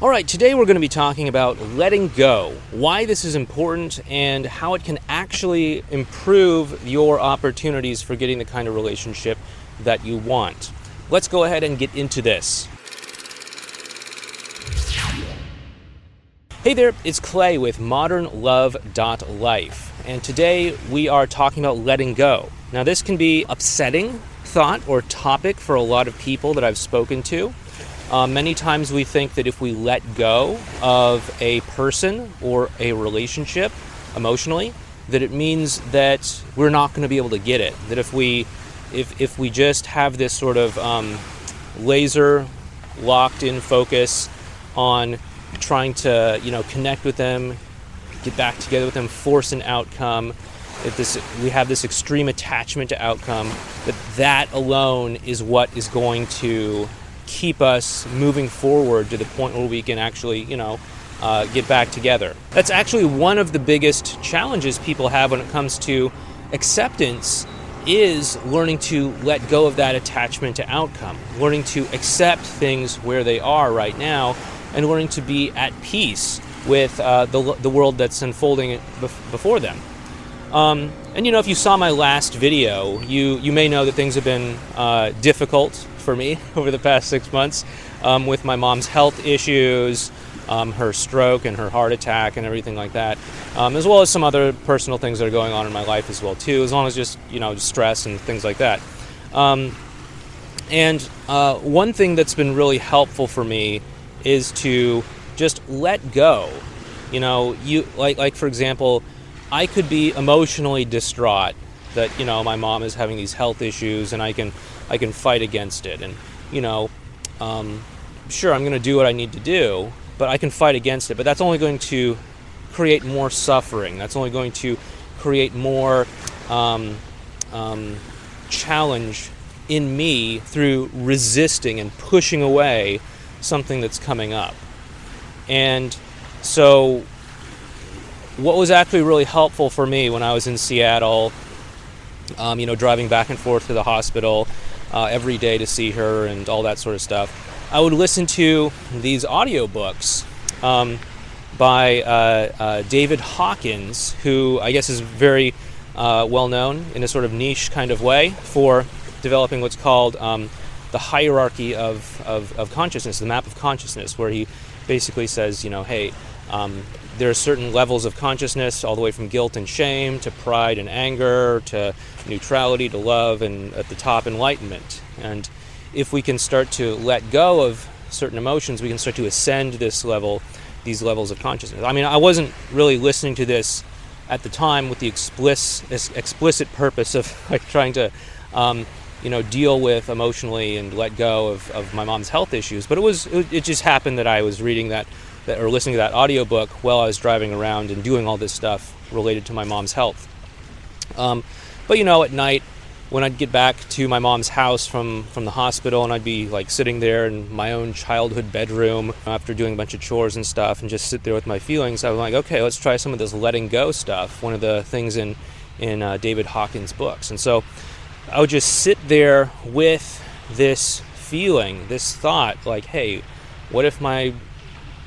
All right, today we're going to be talking about letting go, why this is important, and how it can actually improve your opportunities for getting the kind of relationship that you want. Let's go ahead and get into this. Hey there, it's Clay with modernlove.life, and today we are talking about letting go. Now, this can be upsetting thought or topic for a lot of people that I've spoken to. Uh, many times we think that if we let go of a person or a relationship emotionally, that it means that we're not going to be able to get it. That if we, if, if we just have this sort of um, laser locked in focus on trying to, you know, connect with them, get back together with them, force an outcome, if this we have this extreme attachment to outcome, that that alone is what is going to keep us moving forward to the point where we can actually, you know, uh, get back together. That's actually one of the biggest challenges people have when it comes to acceptance is learning to let go of that attachment to outcome, learning to accept things where they are right now, and learning to be at peace with uh, the, the world that's unfolding before them. Um, and you know, if you saw my last video, you you may know that things have been uh, difficult for me over the past six months um, with my mom's health issues, um, her stroke and her heart attack and everything like that, um, as well as some other personal things that are going on in my life as well too, as long as just you know stress and things like that. Um, and uh, one thing that's been really helpful for me is to just let go. You know, you like like for example I could be emotionally distraught that you know my mom is having these health issues and I can I can fight against it. And you know um, sure I'm going to do what I need to do but I can fight against it. But that's only going to create more suffering. That's only going to create more um, um, challenge in me through resisting and pushing away something that's coming up. And so what was actually really helpful for me when I was in Seattle, um, you know, driving back and forth to the hospital uh, every day to see her and all that sort of stuff, I would listen to these audiobooks um, by uh, uh, David Hawkins, who I guess is very uh, well known in a sort of niche kind of way for developing what's called um, the hierarchy of, of, of, consciousness, the map of consciousness, where he basically says, you know, hey, um, there are certain levels of consciousness, all the way from guilt and shame to pride and anger to neutrality to love, and at the top, enlightenment. And if we can start to let go of certain emotions, we can start to ascend this level, these levels of consciousness. I mean, I wasn't really listening to this at the time with the explicit, explicit purpose of like trying to, um, you know, deal with emotionally and let go of, of my mom's health issues. But it was, it, it just happened that I was reading that that, or listening to that audiobook while I was driving around and doing all this stuff related to my mom's health. Um, but you know, at night when I'd get back to my mom's house from from the hospital, and I'd be like sitting there in my own childhood bedroom after doing a bunch of chores and stuff, and just sit there with my feelings. I was like, okay, let's try some of this letting go stuff. One of the things in in uh, David Hawkins' books, and so I would just sit there with this feeling, this thought, like, hey, what if my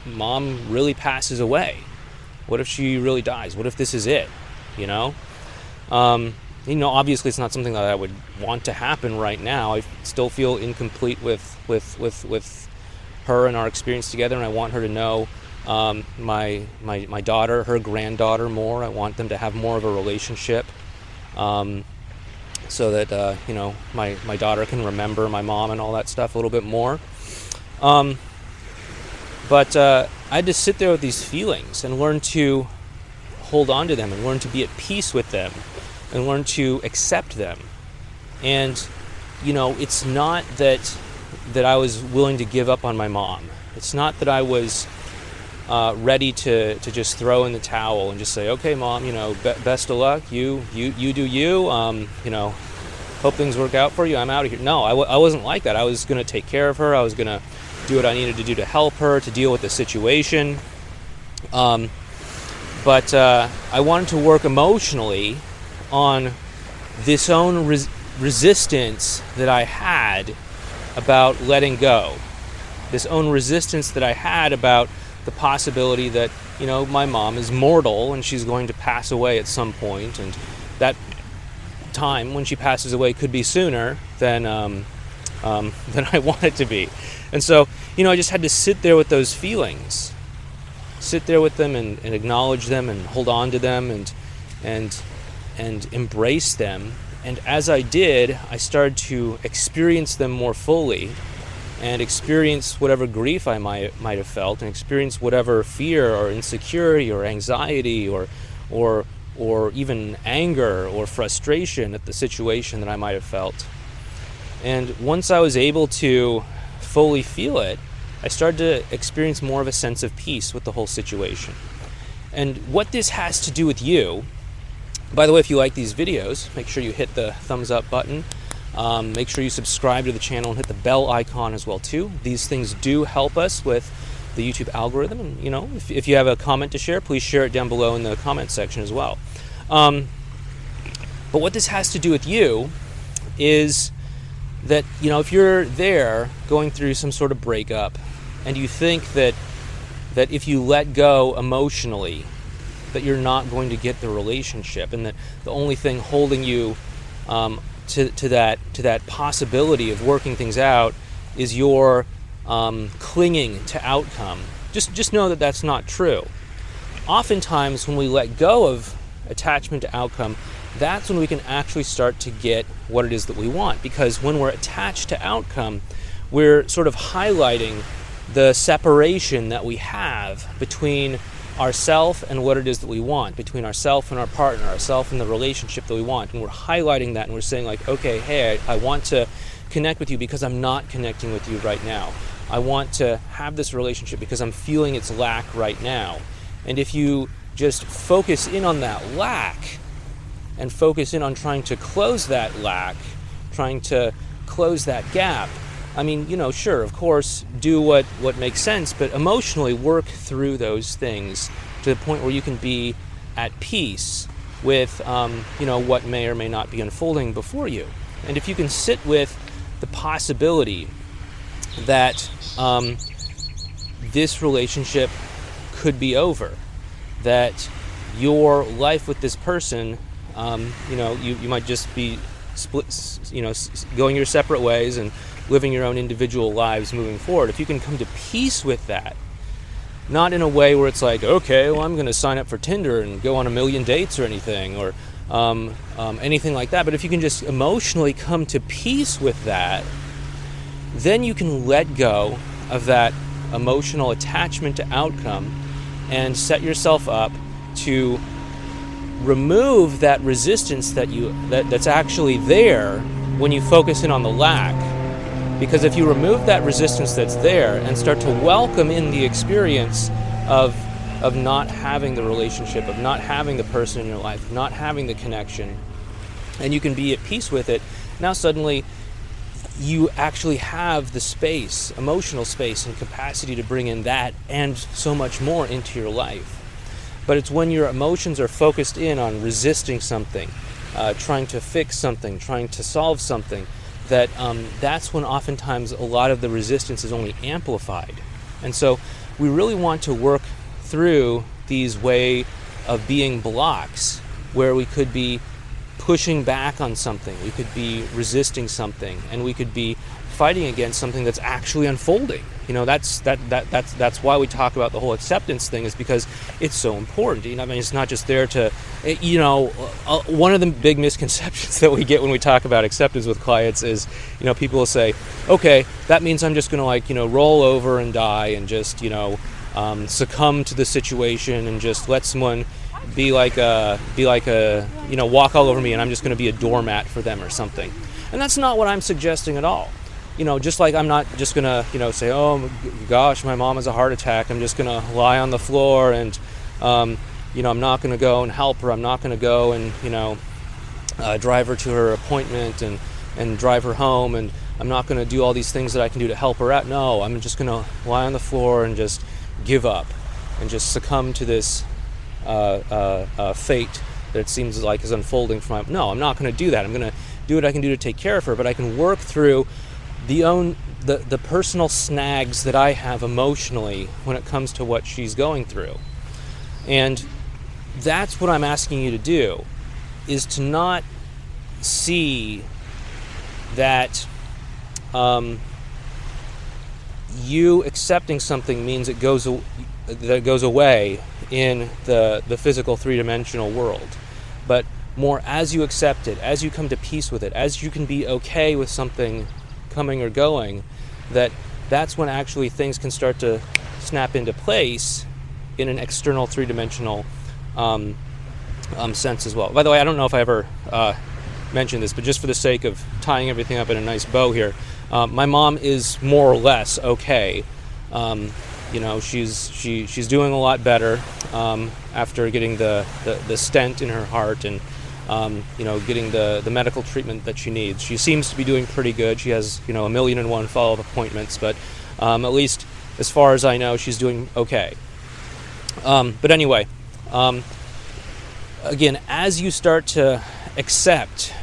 mom really passes away? What if she really dies? What if this is it? You know? Um, you know, obviously it's not something that I would want to happen right now. I still feel incomplete with, with, with, with her and our experience together, and I want her to know um, my, my, my daughter, her granddaughter more. I want them to have more of a relationship. Um, so that uh, you know my, my daughter can remember my mom and all that stuff a little bit more. Um, but uh, I had to sit there with these feelings and learn to hold on to them and learn to be at peace with them and learn to accept them. And you know, it's not that that I was willing to give up on my mom. It's not that I was uh, ready to, to just throw in the towel and just say, okay, mom, you know, be- best of luck. You you you do you. Um, you know, hope things work out for you. I'm out of here. No, I w- I wasn't like that. I was going to take care of her. I was going to do what I needed to do to help her, to deal with the situation. Um, but uh, I wanted to work emotionally on this own res- resistance that I had about letting go. this own resistance that I had about the possibility that you know my mom is mortal and she's going to pass away at some point, and that time when she passes away could be sooner than um, um, than I want it to be. And so, you know, I just had to sit there with those feelings, sit there with them and, and acknowledge them and hold on to them and and and embrace them. And as I did, I started to experience them more fully and experience whatever grief I might might have felt and experience whatever fear or insecurity or anxiety or or or even anger or frustration at the situation that I might have felt. And once I was able to fully feel it, I started to experience more of a sense of peace with the whole situation. And what this has to do with you, by the way, if you like these videos, make sure you hit the thumbs up button. Um, make sure you subscribe to the channel and hit the bell icon as well too. These things do help us with the YouTube algorithm. And you know, if, if you have a comment to share, please share it down below in the comment section as well. Um, but what this has to do with you is that you know if you're there going through some sort of breakup and you think that that if you let go emotionally that you're not going to get the relationship and that the only thing holding you um, to, to that to that possibility of working things out is your um, clinging to outcome just just know that that's not true. Oftentimes when we let go of attachment to outcome that's when we can actually start to get what it is that we want. Because when we're attached to outcome, we're sort of highlighting the separation that we have between ourself and what it is that we want, between ourself and our partner, ourself and the relationship that we want. And we're highlighting that and we're saying, like, okay, hey, I, I want to connect with you because I'm not connecting with you right now. I want to have this relationship because I'm feeling its lack right now. And if you just focus in on that lack, and focus in on trying to close that lack, trying to close that gap. I mean, you know, sure, of course, do what, what makes sense, but emotionally work through those things to the point where you can be at peace with, um, you know, what may or may not be unfolding before you. And if you can sit with the possibility that um, this relationship could be over, that your life with this person um, you know, you, you might just be split, you know, going your separate ways and living your own individual lives moving forward. If you can come to peace with that, not in a way where it's like, okay, well, I'm going to sign up for Tinder and go on a million dates or anything, or um, um, anything like that. But if you can just emotionally come to peace with that, then you can let go of that emotional attachment to outcome and set yourself up to remove that resistance that you that, that's actually there when you focus in on the lack. Because if you remove that resistance that's there and start to welcome in the experience of of not having the relationship of not having the person in your life not having the connection and you can be at peace with it now suddenly you actually have the space emotional space and capacity to bring in that and so much more into your life but it's when your emotions are focused in on resisting something, uh, trying to fix something, trying to solve something, that um, that's when oftentimes a lot of the resistance is only amplified. And so we really want to work through these way of being blocks where we could be pushing back on something, we could be resisting something, and we could be fighting against something that's actually unfolding. You know, that's that, that that's that's why we talk about the whole acceptance thing is because it's so important. You know, I mean, it's not just there to, eh, you know, uh, one of the big misconceptions that we get when we talk about acceptance with clients is, you know, people will say, okay, that means I'm just going to like you know roll over and die and just you know um, succumb to the situation and just let someone be like a be like a you know walk all over me and I'm just going to be a doormat for them or something. And that's not what I'm suggesting at all you know, just like I'm not just gonna, you know, say, oh gosh, my mom has a heart attack. I'm just gonna lie on the floor and, um, you know, I'm not gonna go and help her. I'm not gonna go and, you know, uh, drive her to her appointment and and drive her home. And I'm not gonna do all these things that I can do to help her out. No, I'm just gonna lie on the floor and just give up and just succumb to this Uh, uh, uh, fate that it seems like is unfolding for my. No, I'm not gonna do that. I'm gonna do what I can do to take care of her, but I can work through the own the, the personal snags that I have emotionally when it comes to what she's going through. And that's what I'm asking you to do is to not see that um, you accepting something means it goes that goes away in the the physical three-dimensional world but more as you accept it as you come to peace with it as you can be okay with something coming or going that that's when actually things can start to snap into place in an external three-dimensional um, um, sense as well by the way i don't know if i ever uh, mentioned this but just for the sake of tying everything up in a nice bow here um, my mom is more or less okay. Um, you know, she's she she's doing a lot better um, after getting the, the, the stent in her heart and um, you know getting the the medical treatment that she needs. She seems to be doing pretty good. She has you know a million and one follow up appointments, but um, at least as far as I know, she's doing okay. Um, but anyway, again, as you start to accept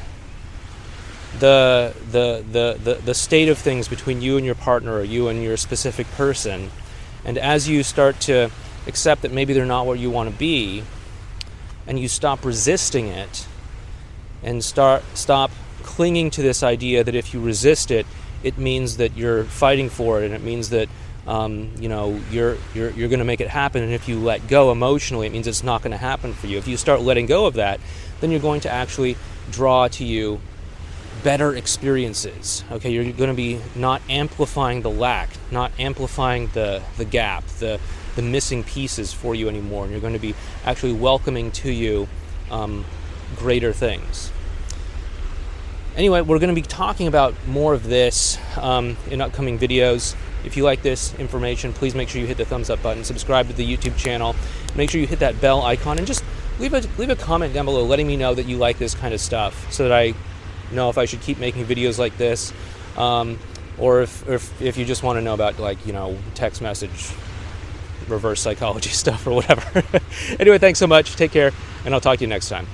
the, the, the, the, the state of things between you and your partner or you and your specific person. And as you start to accept that maybe they're not what you want to be, and you stop resisting it and start stop clinging to this idea that if you resist it, it means that you're fighting for it, and it means that um, you know you're you're you're going to make it happen. And if you let go emotionally, it means it's not going to happen for you. If you start letting go of that, then you're going to actually draw to you better experiences. Okay, you're going to be not amplifying the lack, not amplifying the the gap, the the missing pieces for you anymore, and you're going to be actually welcoming to you um, greater things. Anyway, we're going to be talking about more of this um, in upcoming videos. If you like this information, please make sure you hit the thumbs up button, subscribe to the YouTube channel, make sure you hit that bell icon, and just leave a leave a comment down below letting me know that you like this kind of stuff, so that I know if I should keep making videos like this, um, or if, if if you just want to know about like you know text message reverse psychology stuff or whatever. anyway, thanks so much. Take care, and I'll talk to you next time.